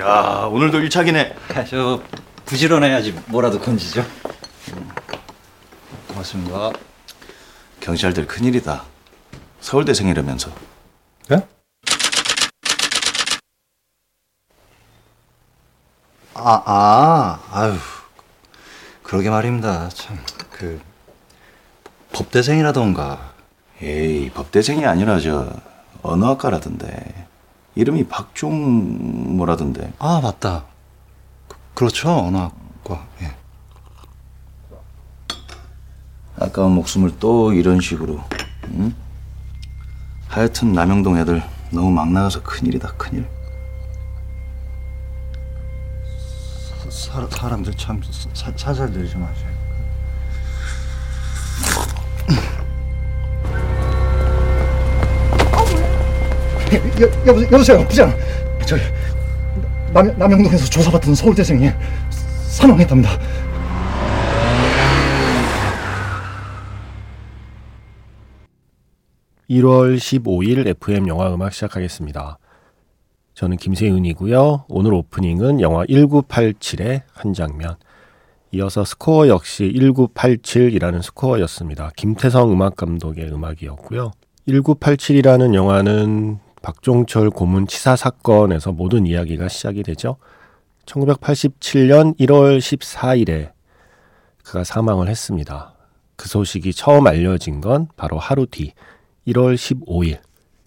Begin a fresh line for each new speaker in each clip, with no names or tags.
야 오늘도 일차기네.
저 부지런해야지 뭐라도 건지죠. 고맙습니다.
경찰들 큰일이다. 서울대생이라면서.
예? 아, 아, 아유, 그러게 말입니다. 참, 그, 법대생이라던가.
에이 법대생이 아니라 저 언어학과라던데. 이름이 박종 뭐라던데.
아, 맞다. 그, 렇죠 언어학과. 예.
아까운 목숨을 또 이런 식으로. 응? 하여튼 남영동 애들 너무 막 나가서 큰일이다 큰일.
사, 사람들 참 사, 살살들 좀 하세요.
여, 여, 여보세요, 부장. 저희 남, 남영동에서 조사받던 서울대생이 사망했답니다.
일월 15일 FM 영화 음악 시작하겠습니다. 저는 김세윤이고요. 오늘 오프닝은 영화 1987의 한 장면. 이어서 스코어 역시 1987이라는 스코어였습니다. 김태성 음악 감독의 음악이었고요. 1987이라는 영화는 박종철 고문 치사 사건에서 모든 이야기가 시작이 되죠. 1987년 1월 14일에 그가 사망을 했습니다. 그 소식이 처음 알려진 건 바로 하루 뒤 1월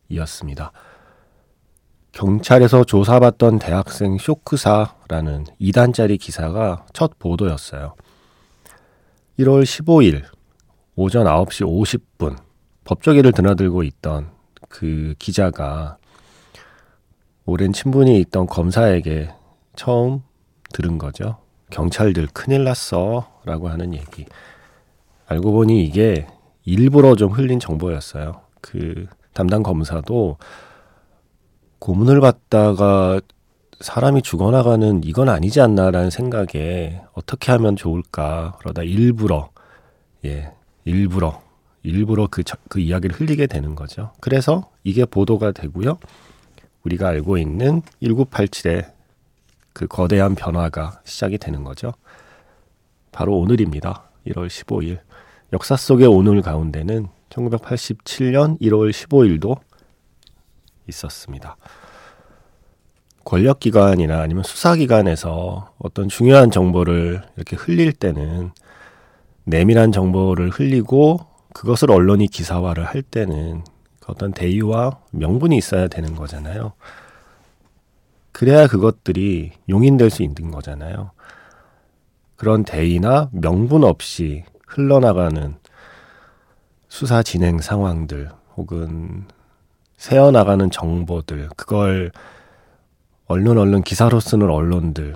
15일이었습니다. 경찰에서 조사받던 대학생 쇼크사라는 2단짜리 기사가 첫 보도였어요. 1월 15일 오전 9시 50분 법조계를 드나들고 있던 그 기자가 오랜 친분이 있던 검사에게 처음 들은 거죠. 경찰들 큰일 났어 라고 하는 얘기. 알고 보니 이게 일부러 좀 흘린 정보였어요. 그 담당 검사도 고문을 받다가 사람이 죽어나가는 이건 아니지 않나라는 생각에 어떻게 하면 좋을까 그러다 일부러 예 일부러 일부러 그, 저- 그 이야기를 흘리게 되는 거죠. 그래서 이게 보도가 되고요. 우리가 알고 있는 1987의 그 거대한 변화가 시작이 되는 거죠. 바로 오늘입니다. 1월 15일. 역사 속의 오늘 가운데는 1987년 1월 15일도 있었습니다. 권력기관이나 아니면 수사기관에서 어떤 중요한 정보를 이렇게 흘릴 때는 내밀한 정보를 흘리고 그것을 언론이 기사화를 할 때는 그 어떤 대의와 명분이 있어야 되는 거잖아요. 그래야 그것들이 용인될 수 있는 거잖아요. 그런 대의나 명분 없이 흘러나가는 수사 진행 상황들 혹은 새어나가는 정보들 그걸 얼른 얼른 기사로 쓰는 언론들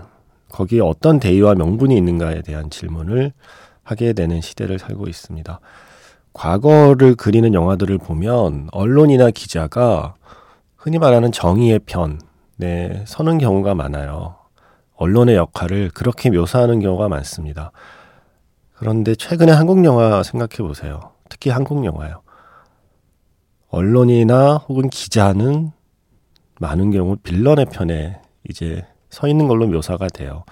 거기에 어떤 대의와 명분이 있는가에 대한 질문을 하게 되는 시대를 살고 있습니다. 과거를 그리는 영화들을 보면 언론이나 기자가 흔히 말하는 정의의 편에 서는 경우가 많아요. 언론의 역할을 그렇게 묘사하는 경우가 많습니다. 그런데 최근에 한국 영화 생각해 보세요. 특히 한국 영화요. 언론이나 혹은 기자는 많은 경우 빌런의 편에 이제 서 있는 걸로 묘사가 돼요.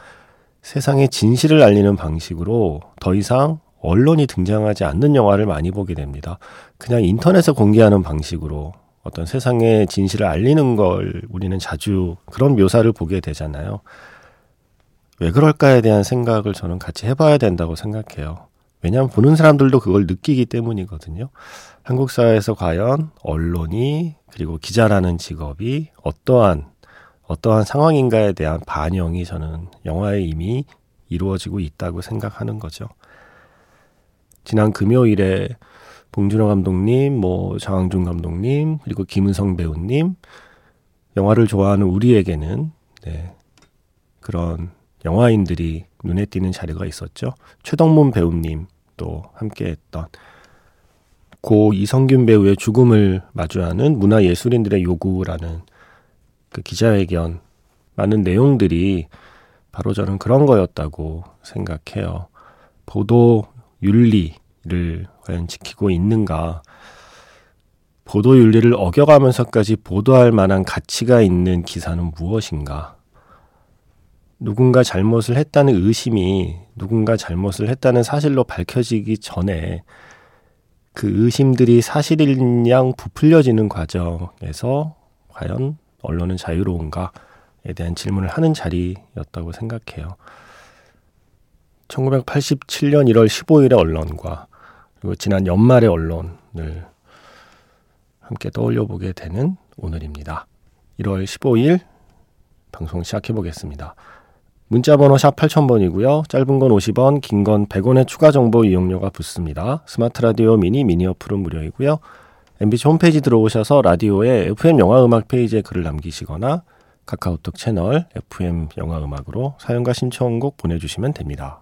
세상의 진실을 알리는 방식으로 더 이상 언론이 등장하지 않는 영화를 많이 보게 됩니다. 그냥 인터넷에 공개하는 방식으로 어떤 세상의 진실을 알리는 걸 우리는 자주 그런 묘사를 보게 되잖아요. 왜 그럴까에 대한 생각을 저는 같이 해봐야 된다고 생각해요. 왜냐하면 보는 사람들도 그걸 느끼기 때문이거든요. 한국 사회에서 과연 언론이 그리고 기자라는 직업이 어떠한 어떠한 상황인가에 대한 반영이 저는 영화에 이미 이루어지고 있다고 생각하는 거죠. 지난 금요일에 봉준호 감독님, 뭐 장항준 감독님, 그리고 김은성 배우님 영화를 좋아하는 우리에게는 네, 그런 영화인들이 눈에 띄는 자료가 있었죠. 최덕문 배우님도 함께했던 고 이성균 배우의 죽음을 마주하는 문화예술인들의 요구라는 그 기자회견 많은 내용들이 바로 저는 그런 거였다고 생각해요. 보도 윤리를 과연 지키고 있는가? 보도 윤리를 어겨가면서까지 보도할 만한 가치가 있는 기사는 무엇인가? 누군가 잘못을 했다는 의심이 누군가 잘못을 했다는 사실로 밝혀지기 전에 그 의심들이 사실인 양 부풀려지는 과정에서 과연 언론은 자유로운가에 대한 질문을 하는 자리였다고 생각해요. 1987년 1월 15일의 언론과 그리고 지난 연말의 언론을 함께 떠올려 보게 되는 오늘입니다. 1월 15일 방송 시작해 보겠습니다. 문자 번호 샵 8000번이고요. 짧은 건 50원, 긴 건 100원의 추가 정보 이용료가 붙습니다. 스마트 라디오 미니 미니 어플은 무료이고요. MBC 홈페이지 들어오셔서 라디오에 FM 영화 음악 페이지에 글을 남기시거나 카카오톡 채널 FM 영화 음악으로 사연과 신청곡 보내주시면 됩니다.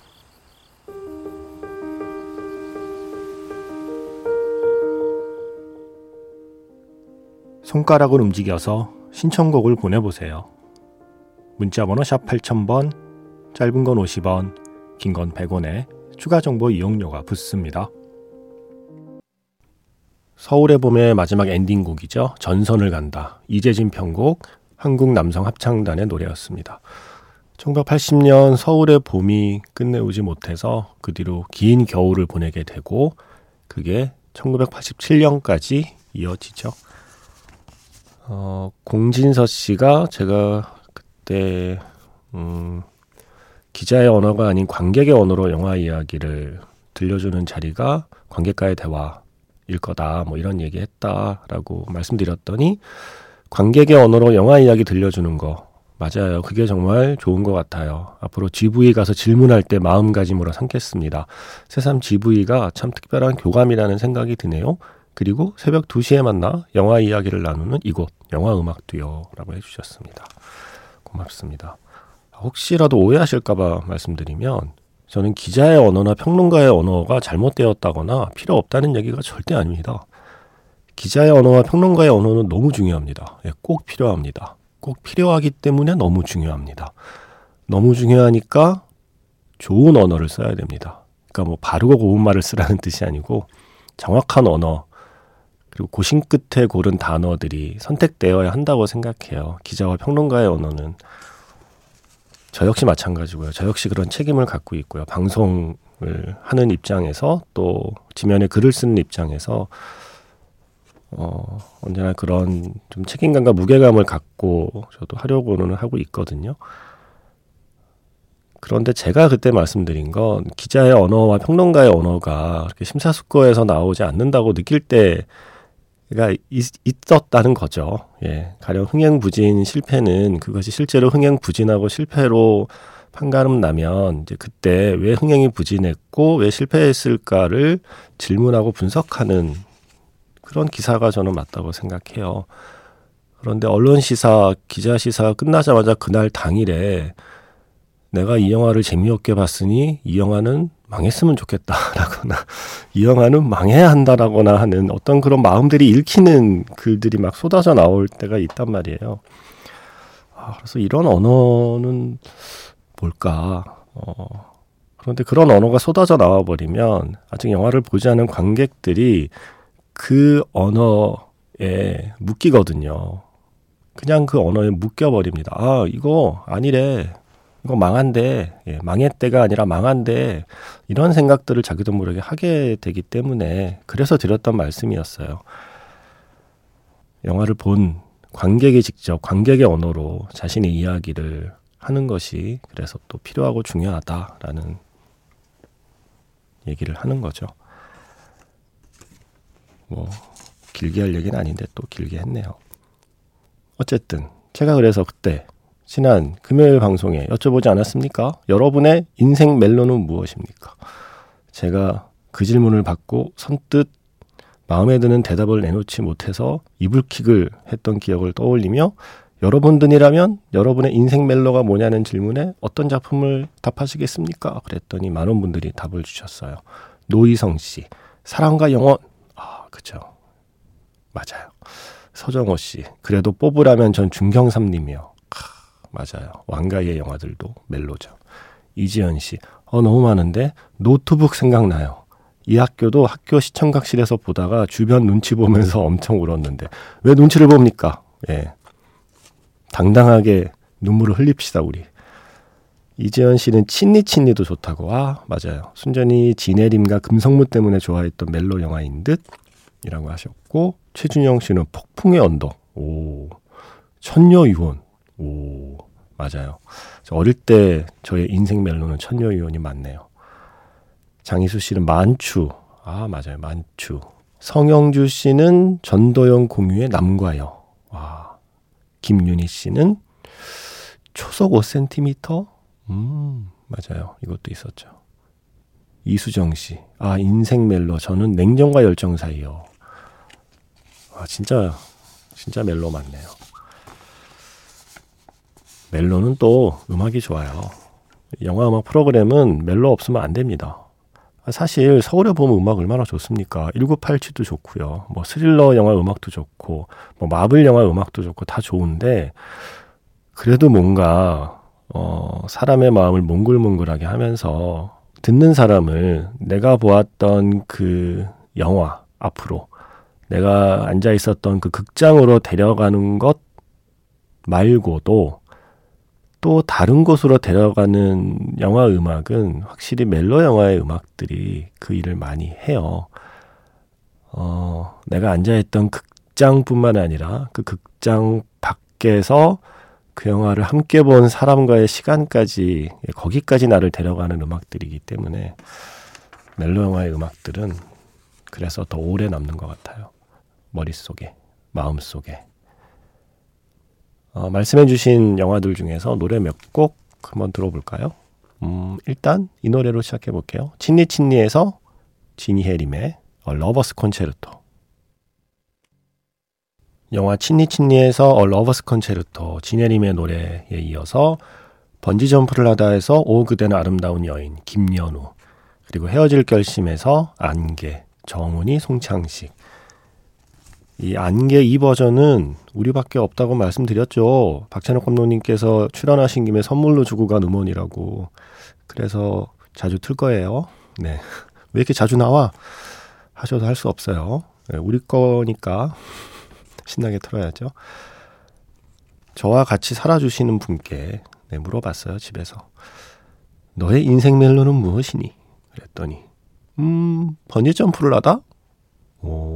손가락을 움직여서 신청곡을 보내보세요. 문자번호 샵 8000번, 짧은 건 50원, 긴 건 100원에 추가 정보 이용료가 붙습니다. 서울의 봄의 마지막 엔딩곡이죠. 전선을 간다. 이재진 편곡, 한국 남성 합창단의 노래였습니다. 1980년 서울의 봄이 끝내오지 못해서 그 뒤로 긴 겨울을 보내게 되고 그게 1987년까지 이어지죠. 어, 공진서 씨가 제가 그때 음, 기자의 언어가 아닌 관객의 언어로 영화 이야기를 들려주는 자리가 관객과의 대화일 거다. 뭐 이런 얘기 했다라고 말씀드렸더니 관객의 언어로 영화 이야기 들려주는 거 맞아요. 그게 정말 좋은 것 같아요. 앞으로 GV 가서 질문할 때 마음가짐으로 삼겠습니다. 새삼 GV가 참 특별한 교감이라는 생각이 드네요. 그리고 새벽 2시에 만나 영화 이야기를 나누는 이곳 영화 음악 듀오라고 해주셨습니다. 고맙습니다. 혹시라도 오해하실까봐 말씀드리면 저는 기자의 언어나 평론가의 언어가 잘못되었다거나 필요 없다는 얘기가 절대 아닙니다. 기자의 언어와 평론가의 언어는 너무 중요합니다. 예, 꼭 필요합니다. 꼭 필요하기 때문에 너무 중요합니다. 너무 중요하니까 좋은 언어를 써야 됩니다. 그러니까 뭐 바르고 고운 말을 쓰라는 뜻이 아니고 정확한 언어 그리고 고심 끝에 고른 단어들이 선택되어야 한다고 생각해요. 기자와 평론가의 언어는 저 역시 마찬가지고요. 저 역시 그런 책임을 갖고 있고요. 방송을 하는 입장에서 또 지면에 글을 쓰는 입장에서 어, 언제나 그런 좀 책임감과 무게감을 갖고 저도 하려고는 하고 있거든요. 그런데 제가 그때 말씀드린 건 기자의 언어와 평론가의 언어가 그렇게 심사숙고해서 나오지 않는다고 느낄 때 가 있, 있었다는 거죠. 예. 가령 흥행부진 실패는 그것이 실제로 흥행부진하고 실패로 판가름 나면 이제 그때 왜 흥행이 부진했고 왜 실패했을까를 질문하고 분석하는 그런 기사가 저는 맞다고 생각해요. 그런데 언론 시사, 기자 시사가 끝나자마자 그날 당일에 내가 이 영화를 재미없게 봤으니 이 영화는 망했으면 좋겠다라거나 이 영화는 망해야 한다라거나 하는 어떤 그런 마음들이 읽히는 글들이 막 쏟아져 나올 때가 있단 말이에요. 아, 그래서 이런 언어는 뭘까? 어, 그런데 그런 언어가 쏟아져 나와 버리면 아직 영화를 보지 않은 관객들이 그 언어에 묶이거든요. 그냥 그 언어에 묶여버립니다. 아, 이거 아니래. 이거 망한데, 예, 망했대가 아니라 망한데, 이런 생각들을 자기도 모르게 하게 되기 때문에, 그래서 드렸던 말씀이었어요. 영화를 본 관객이 직접 관객의 언어로 자신의 이야기를 하는 것이 그래서 또 필요하고 중요하다라는 얘기를 하는 거죠. 뭐, 길게 할 얘기는 아닌데 또 길게 했네요. 어쨌든, 제가 그래서 그때 지난 금요일 방송에 여쭤보지 않았습니까? 여러분의 인생 멜로는 무엇입니까? 제가 그 질문을 받고 선뜻 마음에 드는 대답을 내놓지 못해서 이불킥을 했던 기억을 떠올리며 여러분들이라면 여러분의 인생 멜로가 뭐냐는 질문에 어떤 작품을 답하시겠습니까? 그랬더니 많은 분들이 답을 주셨어요. 노희성 씨, 사랑과 영원. 아, 그쵸. 맞아요. 서정호 씨. 그래도 뽑으라면 전 중경삼님이요. 크, 맞아요. 왕가의 영화들도 멜로죠. 이지연 씨. 어, 너무 많은데 노트북 생각나요. 이 학교도 학교 시청각실에서 보다가 주변 눈치 보면서 엄청 울었는데 왜 눈치를 봅니까? 예. 당당하게 눈물을 흘립시다 우리. 이재현 씨는 친니 친니도 좋다고. 아 맞아요. 순전히 진해림과 금성무 때문에 좋아했던 멜로 영화인 듯이라고 하셨고 최준영 씨는 폭풍의 언덕. 오 천녀 유혼. 오 맞아요. 저 어릴 때 저의 인생 멜로는 천녀 유혼이 맞네요. 장희수 씨는 만추. 아 맞아요 만추. 성영주 씨는 전도연 공유의 남과여. 와 김윤희 씨는 초속 5cm? 음, 맞아요. 이것도 있었죠. 이수정 씨. 아, 인생 멜로. 저는 냉정과 열정 사이요. 아, 진짜, 진짜 멜로 맞네요. 멜로는 또 음악이 좋아요. 영화 음악 프로그램은 멜로 없으면 안 됩니다. 사실 서울에 보면 음악 얼마나 좋습니까? 1987도 좋고요. 뭐 스릴러 영화 음악도 좋고, 뭐 마블 영화 음악도 좋고 다 좋은데 그래도 뭔가 어 사람의 마음을 몽글몽글하게 하면서 듣는 사람을 내가 보았던 그 영화 앞으로 내가 앉아 있었던 그 극장으로 데려가는 것 말고도 또 다른 곳으로 데려가는 영화 음악은 확실히 멜로 영화의 음악들이 그 일을 많이 해요. 어, 내가 앉아있던 극장뿐만 아니라 그 극장 밖에서 그 영화를 함께 본 사람과의 시간까지, 거기까지 나를 데려가는 음악들이기 때문에 멜로 영화의 음악들은 그래서 더 오래 남는 것 같아요. 머릿속에, 마음속에. 어, 말씀해주신 영화들 중에서 노래 몇 곡 한번 들어볼까요? 음, 일단 이 노래로 시작해 볼게요. 친니 친니에서 진혜림의 Lover's Concerto. 영화 친니 친니에서 어 Lover's Concerto 진혜림의 노래에 이어서 번지 점프를 하다에서 오 그대는 아름다운 여인 김연우 그리고 헤어질 결심에서 안개 정훈이 송창식 이 안개 이 버전은 우리밖에 없다고 말씀드렸죠. 박찬욱 감독님께서 출연하신 김에 선물로 주고 간 음원이라고. 그래서 자주 틀 거예요. 네. 왜 이렇게 자주 나와? 하셔도 할 수 없어요. 네, 우리 거니까 신나게 틀어야죠. 저와 같이 살아주시는 분께 네, 물어봤어요, 집에서. 너의 인생 멜로는 무엇이니? 그랬더니, 음, 번지 점프를 하다? 오,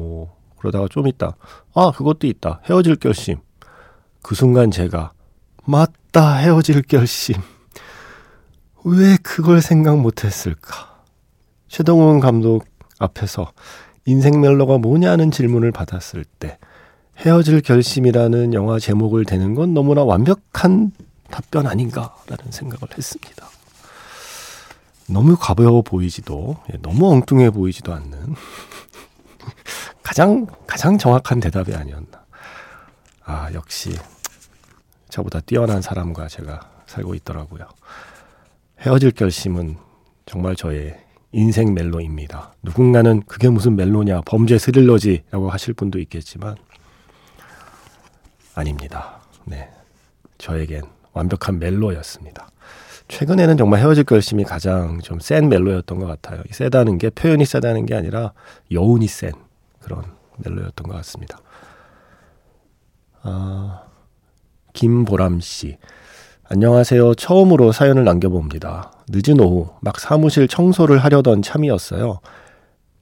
그러다가 좀 있다. 아, 그것도 있다. 헤어질 결심. 그 순간 제가, 맞다, 헤어질 결심. 왜 그걸 생각 못했을까? 최동훈 감독 앞에서 인생 멜로가 뭐냐는 질문을 받았을 때, 헤어질 결심이라는 영화 제목을 대는 건 너무나 완벽한 답변 아닌가라는 생각을 했습니다. 너무 가벼워 보이지도, 예, 너무 엉뚱해 보이지도 않는 가장 가장 정확한 대답이 아니었나. 아 역시 저보다 뛰어난 사람과 제가 살고 있더라고요. 헤어질 결심은 정말 저의 인생 멜로입니다. 누군가는 그게 무슨 멜로냐, 범죄 스릴러지라고 하실 분도 있겠지만 아닙니다. 네. 저에겐 완벽한 멜로였습니다. 최근에는 정말 헤어질 결심이 가장 좀 센 멜로였던 것 같아요. 세다는 게 표현이 세다는 게 아니라 여운이 센 그런 멜로였던 것 같습니다. 아, 김보람 씨. 안녕하세요. 처음으로 사연을 남겨봅니다. 늦은 오후 막 사무실 청소를 하려던 참이었어요.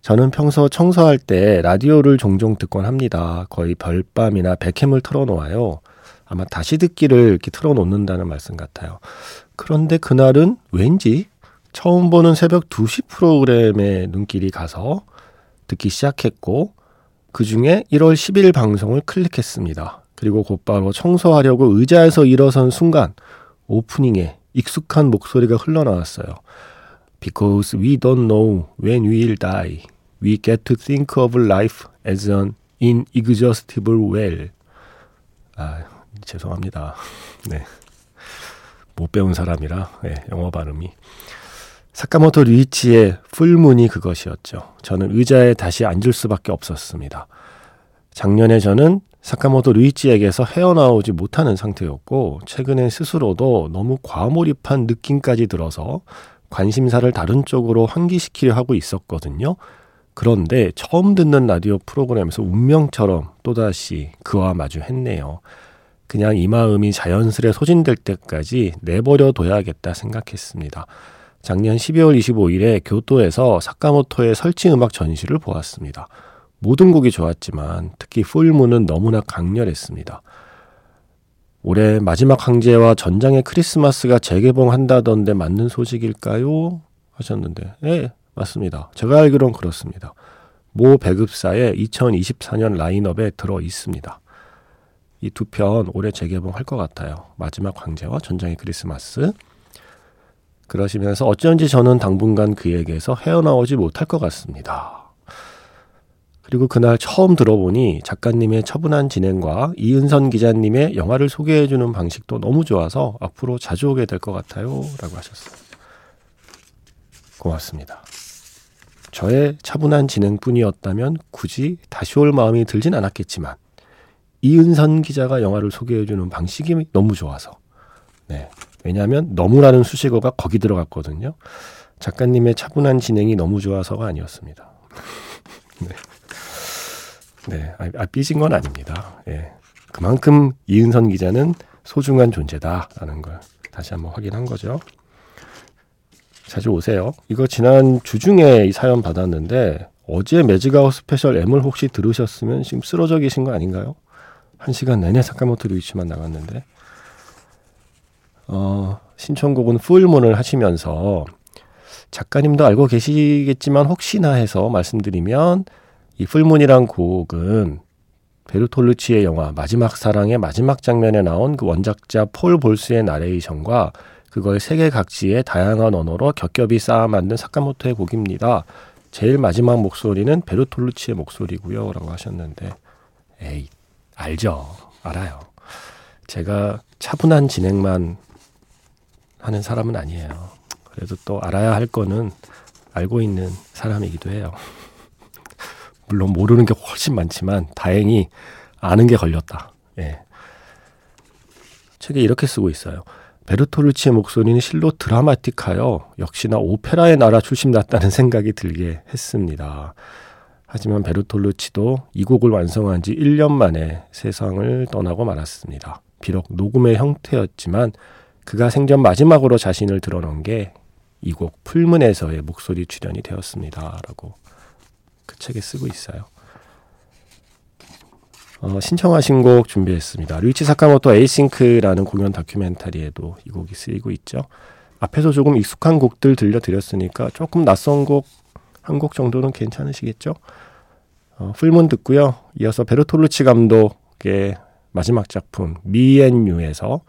저는 평소 청소할 때 라디오를 종종 듣곤 합니다. 거의 별밤이나 백햄을 틀어놓아요. 아마 다시 듣기를 이렇게 틀어놓는다는 말씀 같아요. 그런데 그날은 왠지 처음 보는 새벽 2시 프로그램에 눈길이 가서 듣기 시작했고, 그 중에 1월 10일 방송을 클릭했습니다. 그리고 곧바로 청소하려고 의자에서 일어선 순간 오프닝에 익숙한 목소리가 흘러나왔어요. Because we don't know when we'll die. We get to think of life as an inexhaustible well. 아, 죄송합니다. 네. 못 배운 사람이라, 네, 영어 발음이. 사카모토 류이치의 풀문이 그것이었죠. 저는 의자에 다시 앉을 수밖에 없었습니다. 작년에 저는 사카모토 류이치에게서 헤어나오지 못하는 상태였고 최근에 스스로도 너무 과몰입한 느낌까지 들어서 관심사를 다른 쪽으로 환기시키려 하고 있었거든요. 그런데 처음 듣는 라디오 프로그램에서 운명처럼 또다시 그와 마주했네요. 그냥 이 마음이 자연스레 소진될 때까지 내버려 둬야겠다 생각했습니다. 작년 12월 25일에 교토에서 사카모토의 설치 음악 전시를 보았습니다. 모든 곡이 좋았지만 특히 풀문은 너무나 강렬했습니다. 올해 마지막 황제와 전장의 크리스마스가 재개봉한다던데 맞는 소식일까요? 하셨는데, 네, 맞습니다. 제가 알기론 그렇습니다. 모 배급사의 2024년 라인업에 들어 있습니다. 이 두 편 올해 재개봉할 것 같아요. 마지막 황제와 전장의 크리스마스. 그러시면서 어쩐지 저는 당분간 그에게서 헤어나오지 못할 것 같습니다. 그리고 그날 처음 들어보니 작가님의 처분한 진행과 이은선 기자님의 영화를 소개해주는 방식도 너무 좋아서 앞으로 자주 오게 될 것 같아요. 라고 하셨어요. 고맙습니다. 저의 차분한 진행뿐이었다면 굳이 다시 올 마음이 들진 않았겠지만 이은선 기자가 영화를 소개해주는 방식이 너무 좋아서 네. 왜냐하면 너무라는 수식어가 거기 들어갔거든요. 작가님의 차분한 진행이 너무 좋아서가 아니었습니다. 네. 네, 아, 아, 삐진 건 아닙니다. 예. 그만큼 이은선 기자는 소중한 존재다라는 걸 다시 한번 확인한 거죠. 자주 오세요. 이거 지난 주중에 이 사연 받았는데 어제 매직아웃 스페셜 M을 혹시 들으셨으면 지금 쓰러져 계신 거 아닌가요? 한 시간 내내 사카모토 류이치만 나갔는데 어, 신청곡은 풀문을 하시면서 작가님도 알고 계시겠지만 혹시나 해서 말씀드리면 이 풀문이란 곡은 베르톨루치의 영화 마지막 사랑의 마지막 장면에 나온 그 원작자 폴 볼스의 나레이션과 그걸 세계 각지의 다양한 언어로 겹겹이 쌓아 만든 사카모토의 곡입니다. 제일 마지막 목소리는 베르톨루치의 목소리고요. 라고 하셨는데 에이 알죠. 알아요. 제가 차분한 진행만 하는 사람은 아니에요. 그래도 또 알아야 할 거는 알고 있는 사람이기도 해요. 물론 모르는 게 훨씬 많지만 다행히 아는 게 걸렸다. 예. 책에 이렇게 쓰고 있어요. 베르토루치의 목소리는 실로 드라마틱하여 역시나 오페라의 나라 출신 같다는 생각이 들게 했습니다. 하지만 베르톨루치도 이 곡을 완성한 지 1년 만에 세상을 떠나고 말았습니다. 비록 녹음의 형태였지만 그가 생전 마지막으로 자신을 드러낸 게 이 곡 풀문에서의 목소리 출연이 되었습니다. 라고 그 책에 쓰고 있어요. 어, 신청하신 곡 준비했습니다. 류이치 사카모토 에이싱크라는 공연 다큐멘터리에도 이 곡이 쓰이고 있죠. 앞에서 조금 익숙한 곡들 들려드렸으니까 조금 낯선 곡 한 곡 정도는 괜찮으시겠죠? 어, Full Moon 듣고요. 이어서 베르톨루치 감독의 마지막 작품 Me and You에서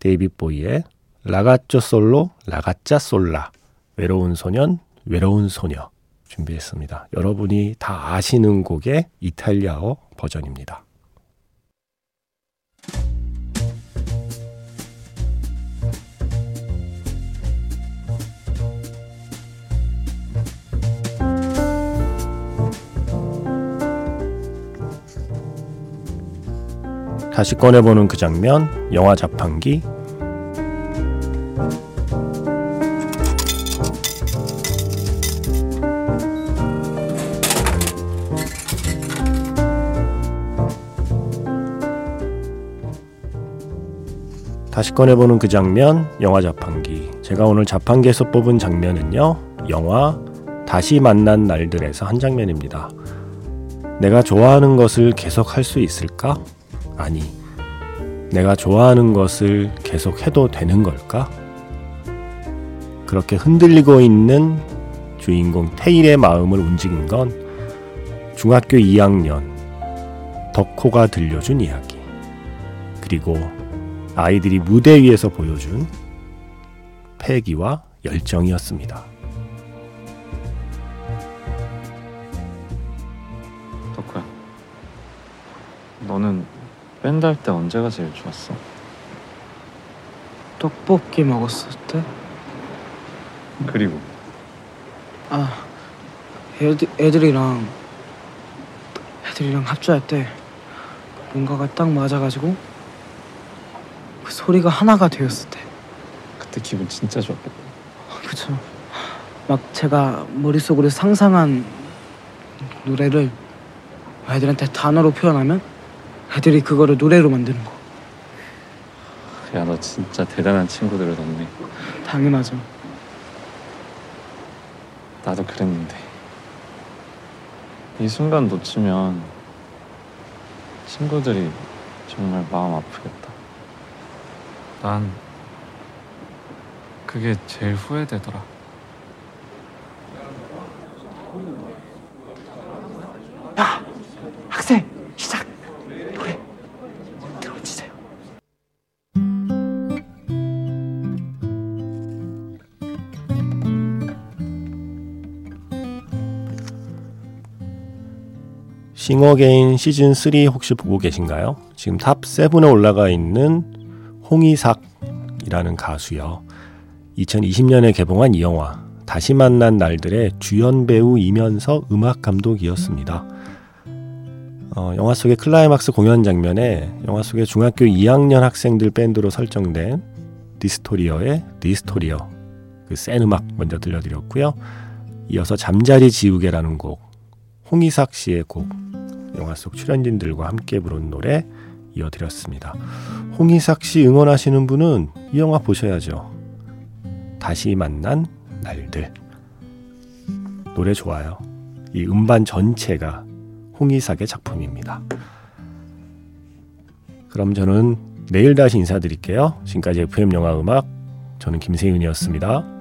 데이빗 보위의 Ragazzo solo, ragazza sola 외로운 소년 외로운 소녀 준비했습니다. 여러분이 다 아시는 곡의 이탈리아어 버전입니다. 다시 꺼내보는 그 장면, 영화 자판기, 다시 꺼내보는 그 장면, 영화 자판기. 제가 오늘 자판기에서 뽑은 장면은요, 영화 다시 만난 날들에서 한 장면입니다. 내가 좋아하는 것을 계속 할 수 있을까? 아니, 내가 좋아하는 것을 계속 해도 되는 걸까? 그렇게 흔들리고 있는 주인공 테일의 마음을 움직인 건 중학교 2학년 덕호가 들려준 이야기. 그리고 아이들이 무대 위에서 보여준 패기와 열정이었습니다.
덕후야 너는 밴드 할 때 언제가 제일 좋았어?
떡볶이 먹었을 때
그리고
아 애들, 애들이랑 애들이랑 합주할 때 뭔가가 딱 맞아가지고 그 소리가 하나가 되었을 때
그때 기분 진짜 좋았겠다.
그쵸 막 제가 머릿속으로 상상한 노래를 애들한테 단어로 표현하면 애들이 그거를 노래로 만드는 거
야, 너 진짜 대단한 친구들을 뒀네.
당연하죠
나도 그랬는데. 이 순간 놓치면 친구들이 정말 마음 아프겠다. 난 그게 제일 후회되더라.
학생
싱어게인 시즌 3 혹시 보고 계신가요? 지금 탑 7에 올라가 있는 홍이삭이라는 가수요. 2020년에 개봉한 이 영화 다시 만난 날들의 주연 배우이면서 음악 감독이었습니다. 어, 영화 속의 클라이막스 공연 장면에 영화 속의 중학교 2학년 학생들 밴드로 설정된 디스토리어의 디스토리어 그 센 음악 먼저 들려드렸고요. 이어서 잠자리 지우개라는 곡 홍이삭 씨의 곡 영화 속 출연진들과 함께 부른 노래 이어드렸습니다. 홍이삭 씨 응원하시는 분은 이 영화 보셔야죠. 다시 만난 날들 노래 좋아요. 이 음반 전체가 홍이삭의 작품입니다. 그럼 저는 내일 다시 인사드릴게요. 지금까지 FM 영화 음악 저는 김세윤이었습니다.